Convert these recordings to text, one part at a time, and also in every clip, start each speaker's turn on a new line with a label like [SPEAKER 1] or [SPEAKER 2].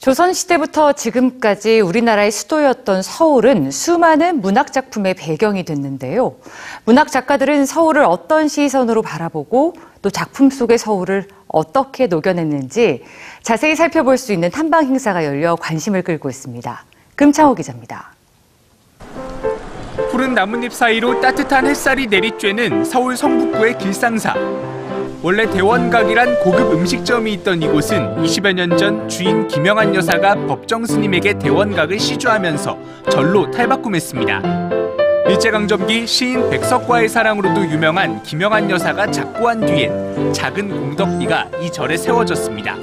[SPEAKER 1] 조선시대부터 지금까지 우리나라의 수도였던 서울은 수많은 문학작품의 배경이 됐는데요. 문학작가들은 서울을 어떤 시선으로 바라보고 또 작품 속의 서울을 어떻게 녹여냈는지 자세히 살펴볼 수 있는 탐방 행사가 열려 관심을 끌고 있습니다. 금창호 기자입니다.
[SPEAKER 2] 푸른 나뭇잎 사이로 따뜻한 햇살이 내리쬐는 서울 성북구의 길상사. 원래 대원각이란 고급 음식점이 있던 이곳은 20여 년 전 주인 김영한 여사가 법정 스님에게 대원각을 시주하면서 절로 탈바꿈했습니다. 일제강점기 시인 백석과의 사랑으로도 유명한 김영한 여사가 작고한 뒤엔 작은 공덕비가 이 절에 세워졌습니다.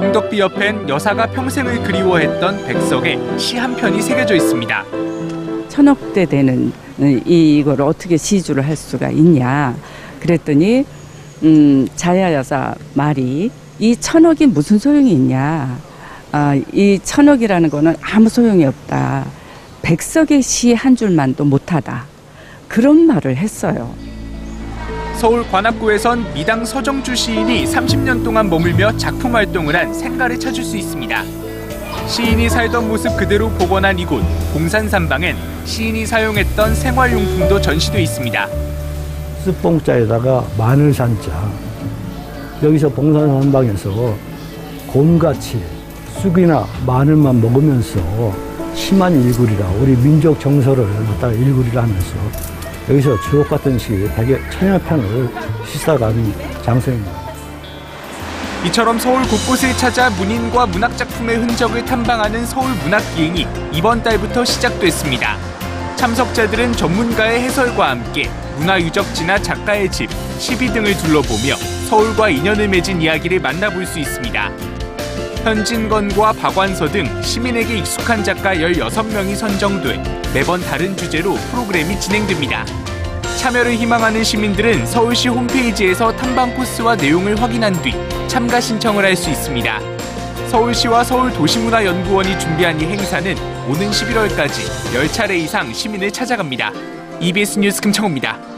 [SPEAKER 2] 공덕비 옆엔 여사가 평생을 그리워했던 백석의 시 한 편이 새겨져 있습니다.
[SPEAKER 3] 천억 대 되는 이- 이걸 어떻게 시주를 할 수가 있냐 그랬더니 음, 자야 여사 말이 이 천억이 무슨 소용이 있냐 아, 이 천억이라는 거는 아무 소용이 없다 백석의 시 한 줄만도 못하다 그런 말을 했어요.
[SPEAKER 2] 서울 관악구에선 미당 서정주 시인이 30년 동안 머물며 작품 활동을 한 생가를 찾을 수 있습니다. 시인이 살던 모습 그대로 복원한 이곳 봉산산방엔 시인이 사용했던 생활용품도 전시돼 있습니다.
[SPEAKER 4] 스뽕자에다가 마늘산자 여기서 봉산산방에서 곰같이 쑥이나 마늘만 먹으면서 심한 일구리라 우리 민족 정서를 갖다가 일구리라 하면서 여기서 주옥 같은 시에 대개 천여 편을 시사가는 장소입니다.
[SPEAKER 2] 이처럼 서울 곳곳을 찾아 문인과 문학 작품의 흔적을 탐방하는 서울 문학 기행이 이번 달부터 시작됐습니다. 참석자들은 전문가의 해설과 함께 문화유적지나 작가의 집, 시비 등을 둘러보며 서울과 인연을 맺은 이야기를 만나볼 수 있습니다. 현진건과 박완서 등 시민에게 익숙한 작가 16명이 선정돼 매번 다른 주제로 프로그램이 진행됩니다. 참여를 희망하는 시민들은 서울시 홈페이지에서 탐방 코스와 내용을 확인한 뒤 참가 신청을 할 수 있습니다. 서울시와 서울도시문화연구원이 준비한 이 행사는 오는 11월까지 10차례 이상 시민을 찾아갑니다. EBS 뉴스 금창호입니다.